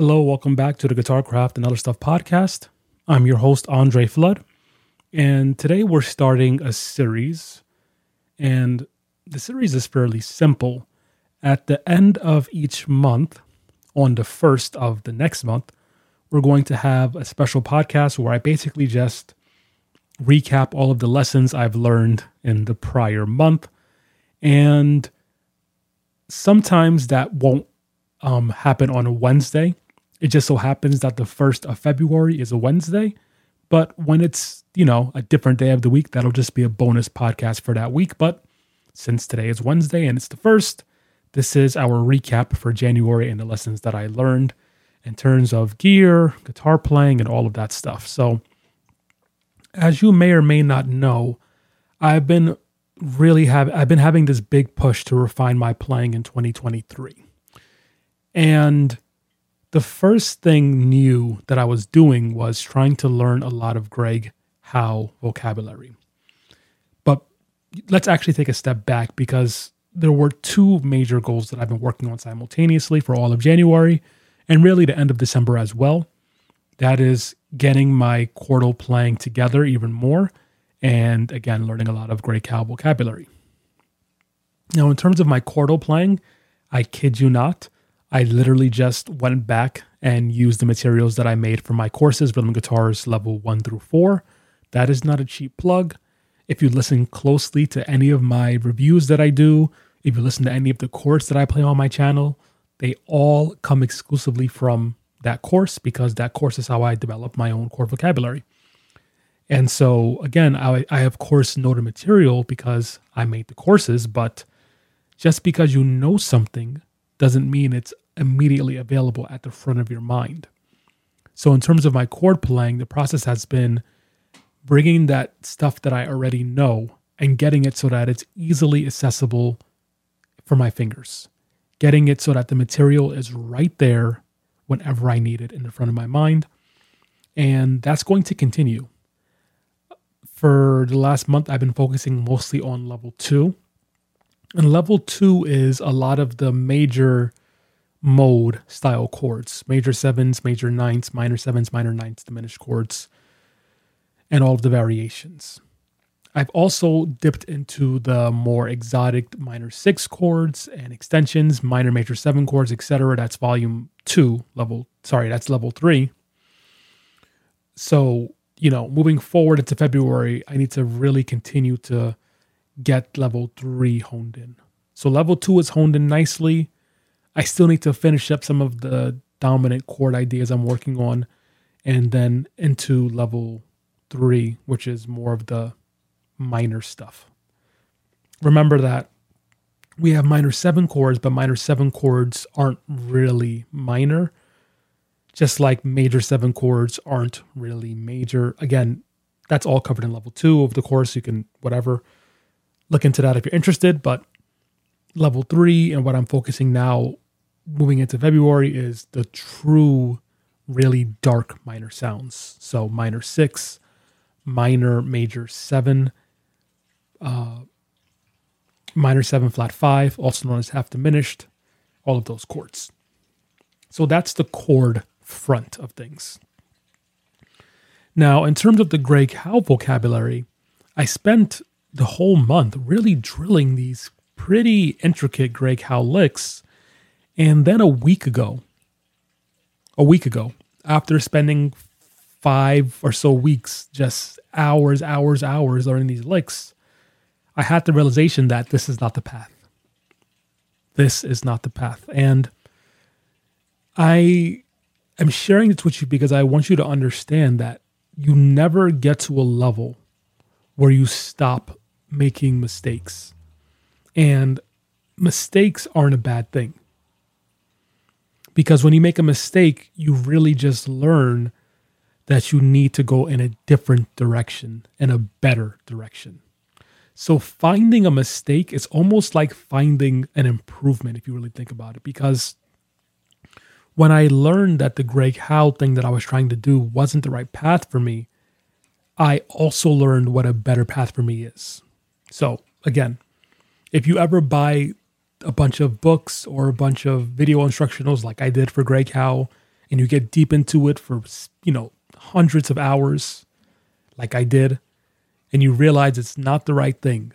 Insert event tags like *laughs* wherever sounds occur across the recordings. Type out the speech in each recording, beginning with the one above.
Hello, welcome back to the Guitar Craft and Other Stuff podcast. I'm your host, Andre Flood, and today we're starting a series. And the series is fairly simple. At the end of each month, on the first of the next month, we're going to have a special podcast where I basically just recap all of the lessons I've learned in the prior month. And sometimes that won't um, happen on a Wednesday it just so happens that the 1st of February is a Wednesday. But when it's, you know, a different day of the week, that'll just be a bonus podcast for that week. But since today is Wednesday and it's the 1st, this is our recap for January and the lessons that I learned in terms of gear, guitar playing, and all of that stuff. So, as you may or may not know, I've been really have I've been having this big push to refine my playing in 2023. And the first thing new that I was doing was trying to learn a lot of Greg Howe vocabulary. But let's actually take a step back because there were two major goals that I've been working on simultaneously for all of January and really the end of December as well. That is getting my chordal playing together even more and again learning a lot of Greg Howe vocabulary. Now, in terms of my chordal playing, I kid you not, I literally just went back and used the materials that I made for my courses, Rhythm Guitars level one through four. That is not a cheap plug. If you listen closely to any of my reviews that I do, if you listen to any of the chords that I play on my channel, they all come exclusively from that course because that course is how I develop my own chord vocabulary. And so, again, I, I of course know the material because I made the courses, but just because you know something doesn't mean it's immediately available at the front of your mind. So, in terms of my chord playing, the process has been bringing that stuff that I already know and getting it so that it's easily accessible for my fingers, getting it so that the material is right there whenever I need it in the front of my mind. And that's going to continue. For the last month, I've been focusing mostly on level two and level two is a lot of the major mode style chords major sevens, major ninths, minor sevens, minor ninths, diminished chords, and all of the variations. I've also dipped into the more exotic minor six chords and extensions, minor major seven chords, etc. That's volume two, level, sorry, that's level three. So, you know, moving forward into February, I need to really continue to get level three honed in. So level two is honed in nicely. I still need to finish up some of the dominant chord ideas I'm working on, and then into level three, which is more of the minor stuff. Remember that we have minor seven chords, but minor seven chords aren't really minor, just like major seven chords aren't really major. Again, that's all covered in level two of the course. You can, whatever look into that if you're interested. But level three and what I'm focusing now moving into February is the true, really dark minor sounds. So minor six, minor major seven, uh, minor seven flat five, also known as half diminished, all of those chords. So that's the chord front of things. Now, in terms of the Greg Howe vocabulary, I spent the whole month really drilling these pretty intricate Greg Howe licks. And then a week ago, a week ago, after spending five or so weeks, just hours, hours, hours learning these licks, I had the realization that this is not the path. This is not the path. And I am sharing this with you because I want you to understand that you never get to a level where you stop making mistakes. And mistakes aren't a bad thing. Because when you make a mistake, you really just learn that you need to go in a different direction and a better direction. So finding a mistake is almost like finding an improvement if you really think about it. Because when I learned that the Greg Howe thing that I was trying to do wasn't the right path for me, I also learned what a better path for me is. So, again, if you ever buy a bunch of books or a bunch of video instructionals like I did for Greg Howe, and you get deep into it for, you know, hundreds of hours, like I did, and you realize it's not the right thing,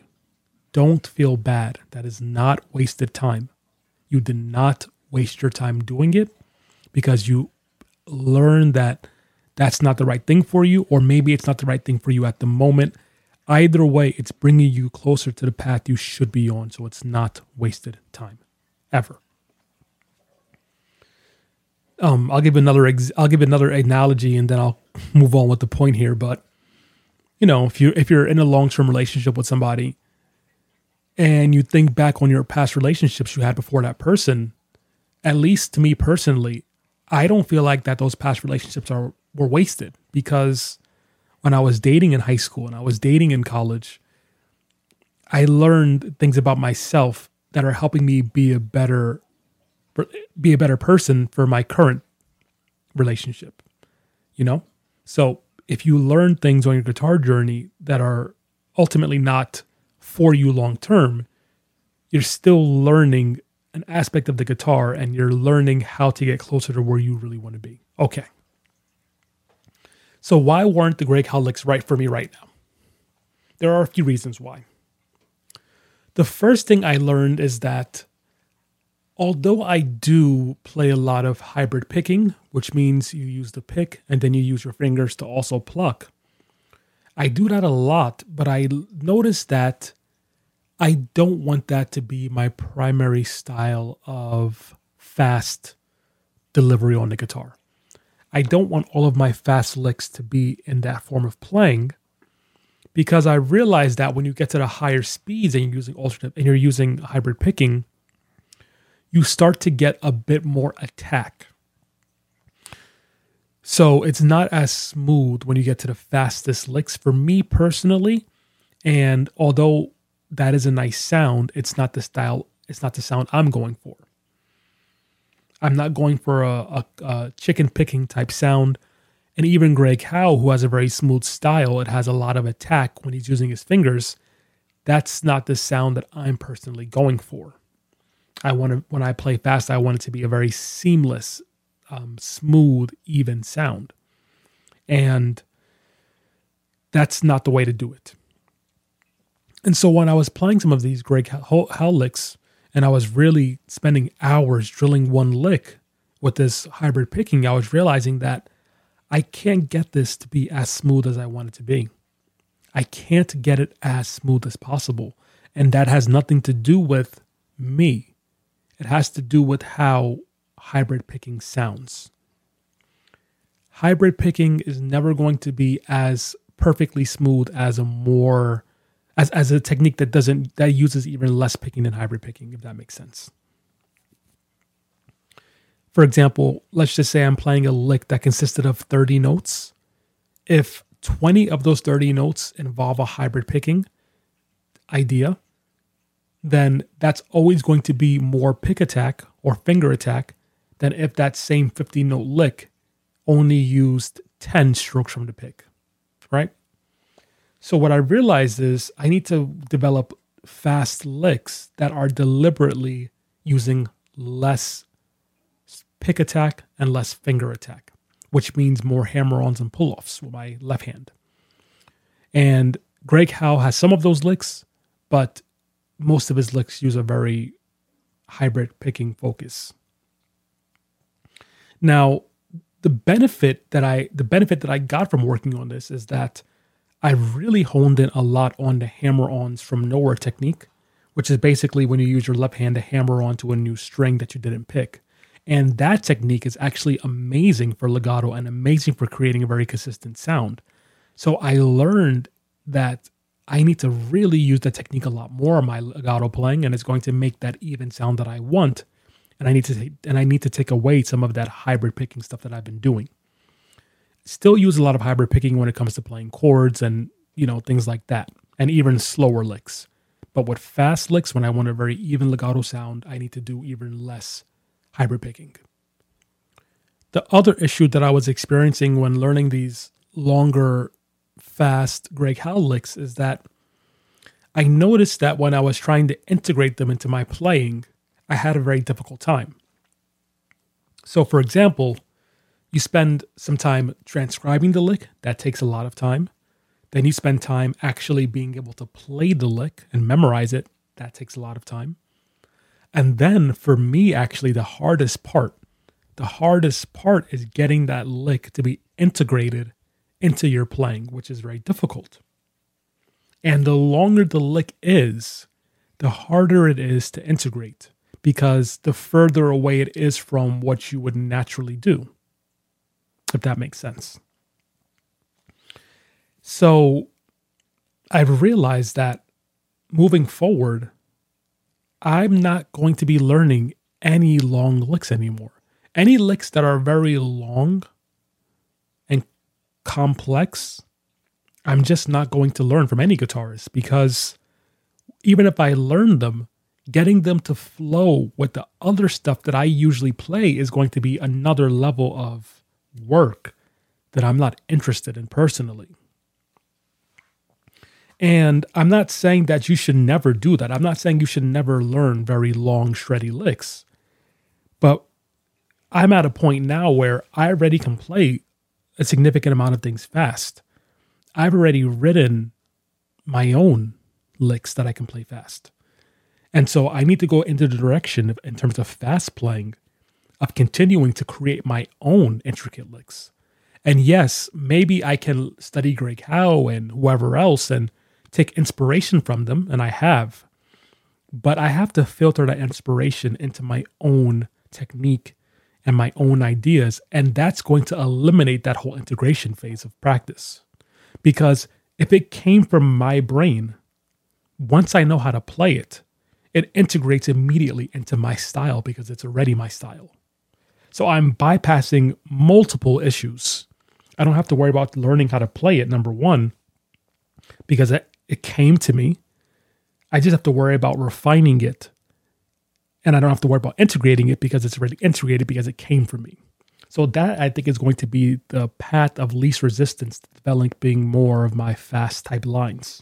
don't feel bad. That is not wasted time. You did not waste your time doing it because you learn that that's not the right thing for you, or maybe it's not the right thing for you at the moment. Either way, it's bringing you closer to the path you should be on. So it's not wasted time ever. Um, I'll give another ex- I'll give another analogy and then I'll move on with the point here. But you know, if you if you're in a long term relationship with somebody and you think back on your past relationships you had before that person, at least to me personally, I don't feel like that those past relationships are were wasted because when I was dating in high school and I was dating in college, I learned things about myself that are helping me be a better be a better person for my current relationship. You know? So, if you learn things on your guitar journey that are ultimately not for you long term, you're still learning an aspect of the guitar and you're learning how to get closer to where you really want to be. Okay. So, why weren't the Greg Howe right for me right now? There are a few reasons why. The first thing I learned is that although I do play a lot of hybrid picking, which means you use the pick and then you use your fingers to also pluck, I do that a lot, but I noticed that I don't want that to be my primary style of fast delivery on the guitar. I don't want all of my fast licks to be in that form of playing because I realize that when you get to the higher speeds and you're using alternate and you're using hybrid picking, you start to get a bit more attack. So it's not as smooth when you get to the fastest licks for me personally. And although that is a nice sound, it's not the style, it's not the sound I'm going for. I'm not going for a, a, a chicken picking type sound. And even Greg Howe, who has a very smooth style, it has a lot of attack when he's using his fingers. That's not the sound that I'm personally going for. I want to when I play fast, I want it to be a very seamless, um, smooth, even sound, and that's not the way to do it. And so when I was playing some of these Greg Howe licks, and I was really spending hours drilling one lick with this hybrid picking, I was realizing that I can't get this to be as smooth as I want it to be. I can't get it as smooth as possible. And that has nothing to do with me. It has to do with how hybrid picking sounds. Hybrid picking is never going to be as perfectly smooth as a more as as a technique that doesn't that uses even less picking than hybrid picking if that makes sense. For example, let's just say I'm playing a lick that consisted of 30 notes. If 20 of those 30 notes involve a hybrid picking idea, then that's always going to be more pick attack or finger attack than if that same 50 note lick only used 10 strokes from the pick, right? So, what I realized is I need to develop fast licks that are deliberately using less pick attack and less finger attack, which means more hammer ons and pull offs with my left hand. And Greg Howe has some of those licks, but most of his licks use a very hybrid picking focus. Now, the benefit that I the benefit that I got from working on this is that I really honed in a lot on the hammer-ons from nowhere technique, which is basically when you use your left hand to hammer onto a new string that you didn't pick. And that technique is actually amazing for legato and amazing for creating a very consistent sound. So I learned that I need to really use the technique a lot more on my legato playing, and it's going to make that even sound that I want. And I need to take, and I need to take away some of that hybrid picking stuff that I've been doing. Still use a lot of hybrid picking when it comes to playing chords and you know things like that, and even slower licks. But with fast licks, when I want a very even legato sound, I need to do even less hybrid picking. The other issue that I was experiencing when learning these longer fast Greg Howe licks is that I noticed that when I was trying to integrate them into my playing, I had a very difficult time. So, for example, You spend some time transcribing the lick, that takes a lot of time. Then you spend time actually being able to play the lick and memorize it, that takes a lot of time. And then for me, actually, the hardest part, the hardest part is getting that lick to be integrated into your playing, which is very difficult. And the longer the lick is, the harder it is to integrate because the further away it is from what you would naturally do, if that makes sense. So I've realized that moving forward, I'm not going to be learning any long licks anymore. Any licks that are very long and complex, I'm just not going to learn from any guitarist because even if I learn them, getting them to flow with the other stuff that I usually play is going to be another level of work that I'm not interested in personally. And I'm not saying that you should never do that. I'm not saying you should never learn very long, shreddy licks. But I'm at a point now where I already can play a significant amount of things fast. I've already written my own licks that I can play fast. And so I need to go into the direction in terms of fast playing of continuing to create my own intricate licks. And yes, maybe I can study Greg Howe and whoever else and take inspiration from them, and I have. But I have to filter that inspiration into my own technique and my own ideas. And that's going to eliminate that whole integration phase of practice. Because if it came from my brain, once I know how to play it, it integrates immediately into my style because it's already my style. So I'm bypassing multiple issues. I don't have to worry about learning how to play it, number one, because it, it came to me. I just have to worry about refining it. And I don't have to worry about integrating it because it's already integrated because it came from me. So that I think is going to be the path of least resistance to developing more of my fast type lines.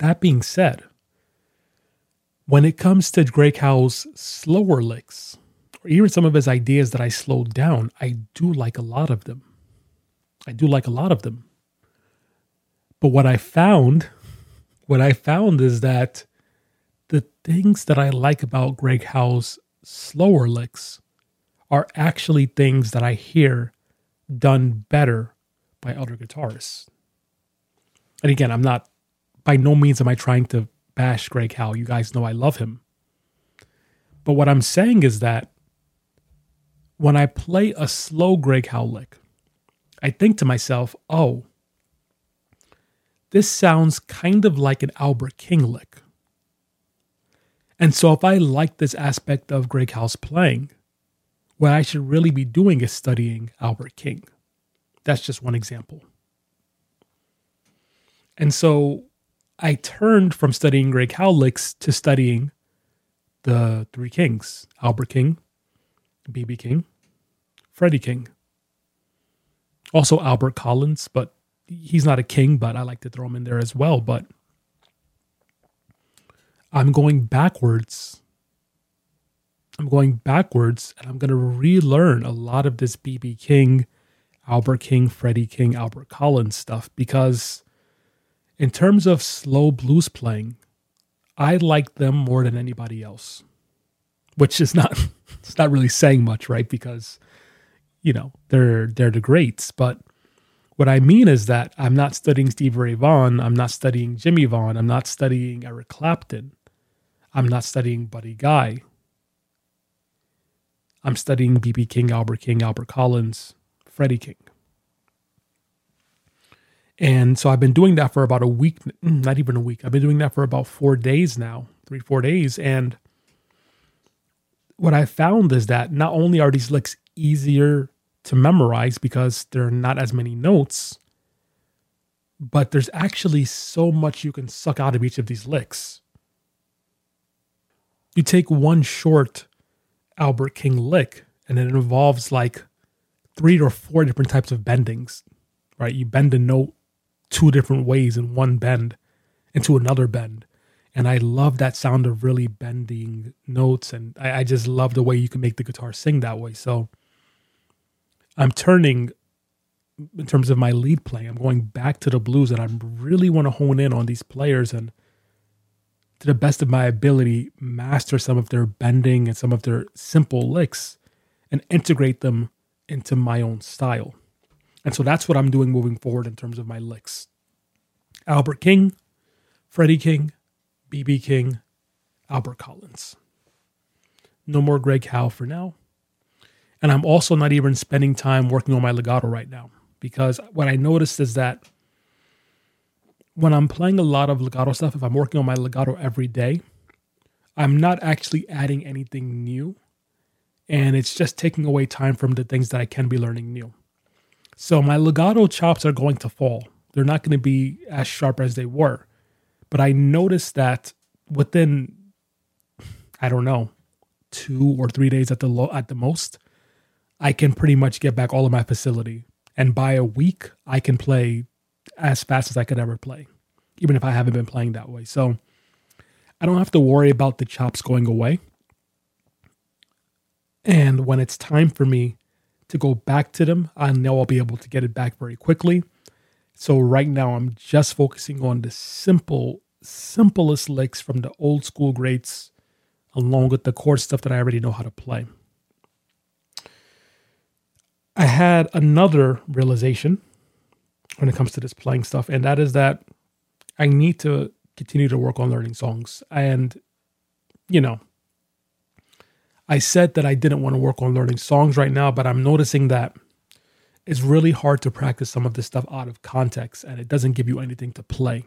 That being said, when it comes to Greg Howe's slower licks, or even some of his ideas that I slowed down, I do like a lot of them. I do like a lot of them. But what I found, what I found is that the things that I like about Greg Howe's slower licks are actually things that I hear done better by other guitarists. And again, I'm not by no means am I trying to bash Greg Howe. You guys know I love him. But what I'm saying is that when I play a slow Greg Howe lick, I think to myself, oh, this sounds kind of like an Albert King lick. And so if I like this aspect of Greg Howe's playing, what I should really be doing is studying Albert King. That's just one example. And so I turned from studying Greg Howe licks to studying the three kings Albert King, BB King, Freddie King. Also Albert Collins, but he's not a king, but I like to throw him in there as well. But I'm going backwards. I'm going backwards and I'm going to relearn a lot of this BB King, Albert King, Freddie King, Albert Collins stuff because in terms of slow blues playing, I like them more than anybody else, which is not *laughs* it's not really saying much, right? Because you know they're they're the greats. But what I mean is that I'm not studying Steve Ray Vaughan, I'm not studying Jimmy Vaughan, I'm not studying Eric Clapton, I'm not studying Buddy Guy. I'm studying BB King, Albert King, Albert Collins, Freddie King. And so I've been doing that for about a week, *clears throat* not even a week. I've been doing that for about four days now, three, four days. And what I found is that not only are these licks easier to memorize because there are not as many notes, but there's actually so much you can suck out of each of these licks. You take one short Albert King lick, and it involves like three or four different types of bendings, right? You bend a note two different ways in one bend into another bend. And I love that sound of really bending notes. And I, I just love the way you can make the guitar sing that way. So I'm turning in terms of my lead playing, I'm going back to the blues and I really want to hone in on these players and to the best of my ability, master some of their bending and some of their simple licks and integrate them into my own style. And so that's what I'm doing moving forward in terms of my licks. Albert King, Freddie King, BB King, Albert Collins. No more Greg Howe for now. And I'm also not even spending time working on my legato right now because what I noticed is that when I'm playing a lot of legato stuff, if I'm working on my legato every day, I'm not actually adding anything new. And it's just taking away time from the things that I can be learning new. So my legato chops are going to fall. They're not going to be as sharp as they were. But I noticed that within, I don't know, two or three days at the at the most, I can pretty much get back all of my facility. And by a week, I can play as fast as I could ever play, even if I haven't been playing that way. So I don't have to worry about the chops going away. And when it's time for me to go back to them, I know I'll be able to get it back very quickly. So right now, I'm just focusing on the simple, simplest licks from the old school greats, along with the chord stuff that I already know how to play. I had another realization when it comes to this playing stuff, and that is that I need to continue to work on learning songs. And, you know, I said that I didn't want to work on learning songs right now, but I'm noticing that it's really hard to practice some of this stuff out of context and it doesn't give you anything to play.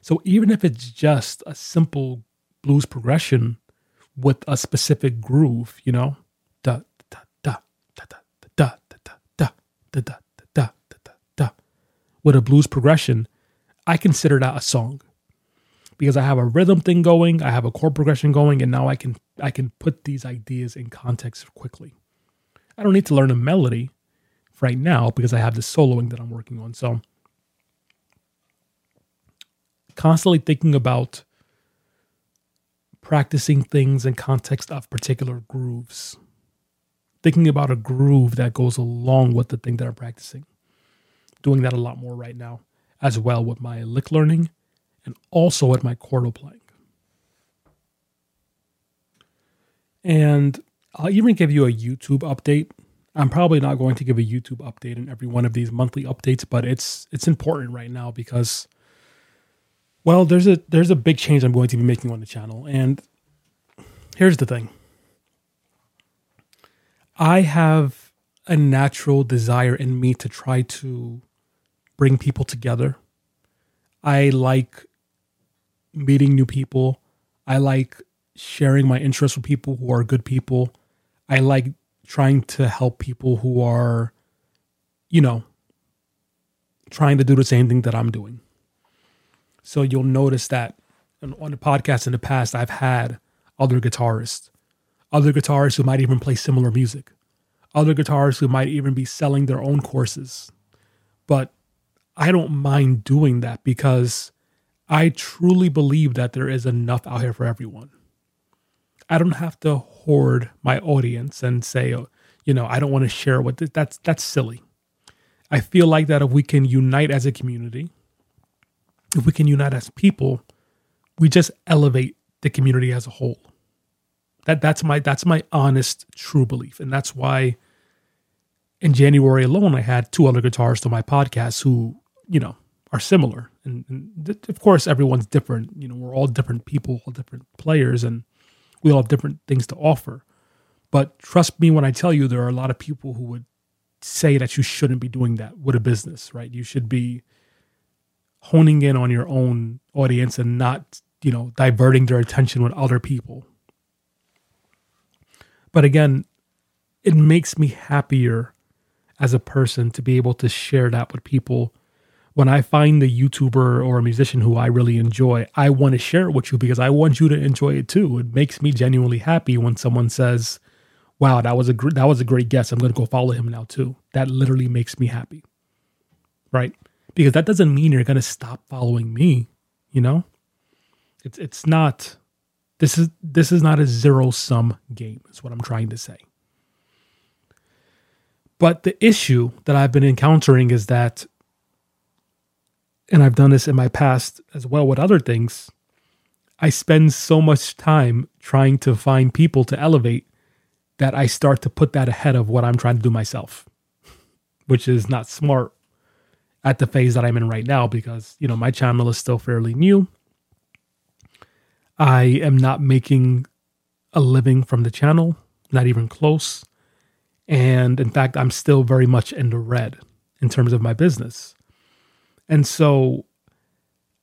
So even if it's just a simple blues progression with a specific groove, you know, da da da da da da da da da da da da da da da with a blues progression, I consider that a song because I have a rhythm thing going, I have a chord progression going, and now I can I can put these ideas in context quickly. I don't need to learn a melody right now because I have the soloing that I'm working on. So constantly thinking about practicing things in context of particular grooves. Thinking about a groove that goes along with the thing that I'm practicing. Doing that a lot more right now as well with my lick learning and also at my chordal playing. And I'll even give you a YouTube update. I'm probably not going to give a YouTube update in every one of these monthly updates, but it's it's important right now because well, there's a there's a big change I'm going to be making on the channel. And here's the thing. I have a natural desire in me to try to bring people together. I like meeting new people. I like sharing my interests with people who are good people. I like trying to help people who are, you know, trying to do the same thing that I'm doing. So you'll notice that on the podcast in the past, I've had other guitarists, other guitarists who might even play similar music, other guitarists who might even be selling their own courses. But I don't mind doing that because I truly believe that there is enough out here for everyone. I don't have to hoard my audience and say, oh, you know, I don't want to share what that's that's silly. I feel like that if we can unite as a community, if we can unite as people, we just elevate the community as a whole. That that's my that's my honest true belief, and that's why in January alone I had two other guitarists on my podcast who you know are similar, and, and th- of course everyone's different. You know, we're all different people, all different players, and we all have different things to offer. But trust me when I tell you, there are a lot of people who would say that you shouldn't be doing that with a business, right? You should be honing in on your own audience and not, you know, diverting their attention with other people. But again, it makes me happier as a person to be able to share that with people. When I find a YouTuber or a musician who I really enjoy, I want to share it with you because I want you to enjoy it too. It makes me genuinely happy when someone says, "Wow, that was a gr- that was a great guest. I'm going to go follow him now too." That literally makes me happy. Right? because that doesn't mean you're going to stop following me, you know? It's it's not this is this is not a zero sum game, is what I'm trying to say. But the issue that I've been encountering is that, and I've done this in my past as well with other things, I spend so much time trying to find people to elevate that I start to put that ahead of what I'm trying to do myself, *laughs* which is not smart at the phase that I'm in right now because, you know, my channel is still fairly new. I am not making a living from the channel, not even close. And in fact, I'm still very much in the red in terms of my business. And so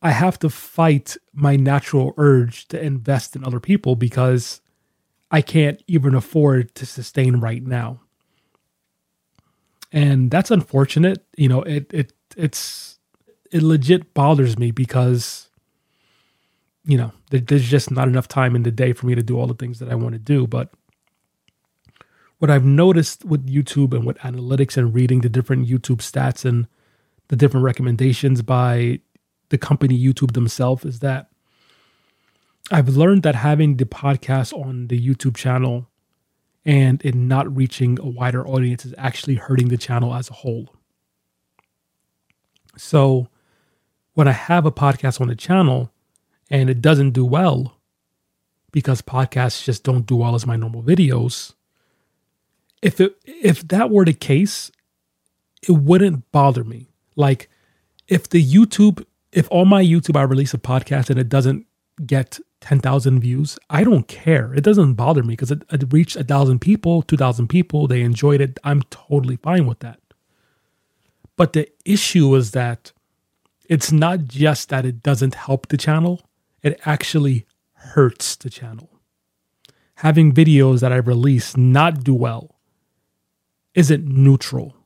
I have to fight my natural urge to invest in other people because I can't even afford to sustain right now. And that's unfortunate. You know, it it it's it legit bothers me because you know, there's just not enough time in the day for me to do all the things that I want to do, but what I've noticed with YouTube and with analytics and reading the different YouTube stats and the different recommendations by the company YouTube themselves is that I've learned that having the podcast on the YouTube channel and it not reaching a wider audience is actually hurting the channel as a whole. So when I have a podcast on the channel and it doesn't do well because podcasts just don't do well as my normal videos, if it if that were the case, it wouldn't bother me. Like if the YouTube, if on my YouTube I release a podcast and it doesn't get 10,000 views, I don't care. It doesn't bother me because it, it reached a thousand people, 2,000 people. They enjoyed it. I'm totally fine with that. But the issue is that it's not just that it doesn't help the channel, it actually hurts the channel. Having videos that I release not do well isn't neutral.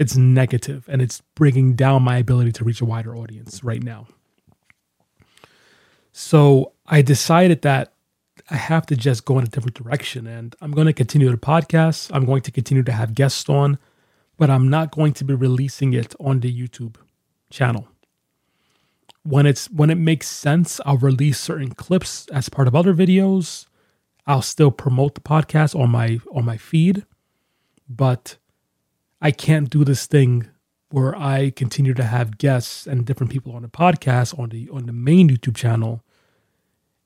It's negative and it's bringing down my ability to reach a wider audience right now. So I decided that I have to just go in a different direction and I'm going to continue the podcast. I'm going to continue to have guests on, but I'm not going to be releasing it on the YouTube channel. When it's when it makes sense, I'll release certain clips as part of other videos. I'll still promote the podcast on my on my feed but I can't do this thing where I continue to have guests and different people on the podcast on the on the main YouTube channel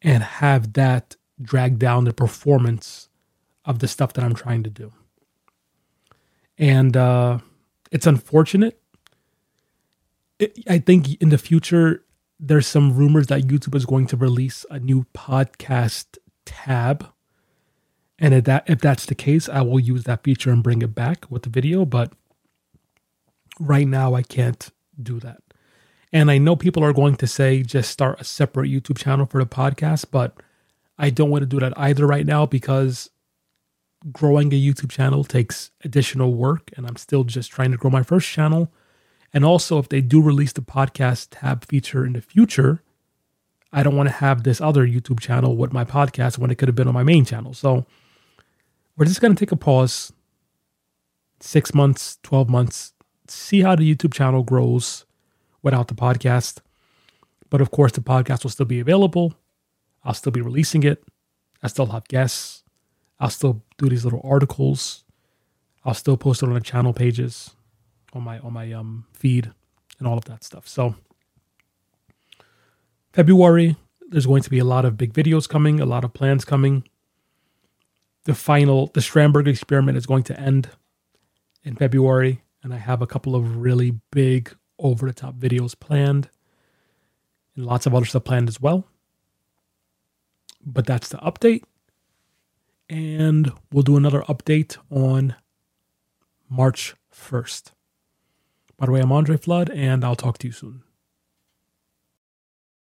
and have that drag down the performance of the stuff that I'm trying to do. And uh, it's unfortunate. It, I think in the future, there's some rumors that YouTube is going to release a new podcast tab and if that if that's the case, I will use that feature and bring it back with the video. But right now, I can't do that. And I know people are going to say just start a separate YouTube channel for the podcast, but I don't want to do that either right now because growing a YouTube channel takes additional work, and I'm still just trying to grow my first channel. And also, if they do release the podcast tab feature in the future, I don't want to have this other YouTube channel with my podcast when it could have been on my main channel. So we're just going to take a pause six months, 12 months, see how the YouTube channel grows without the podcast. But of course, the podcast will still be available. I'll still be releasing it. I still have guests. I'll still do these little articles. I'll still post it on the channel pages, on my on my um feed, and all of that stuff. So February, there's going to be a lot of big videos coming, a lot of plans coming the final the Strandberg experiment is going to end in February, and I have a couple of really big over the top videos planned, and lots of other stuff planned as well. But that's the update, and we'll do another update on March 1st. By the way, I'm Andre Flood, and I'll talk to you soon.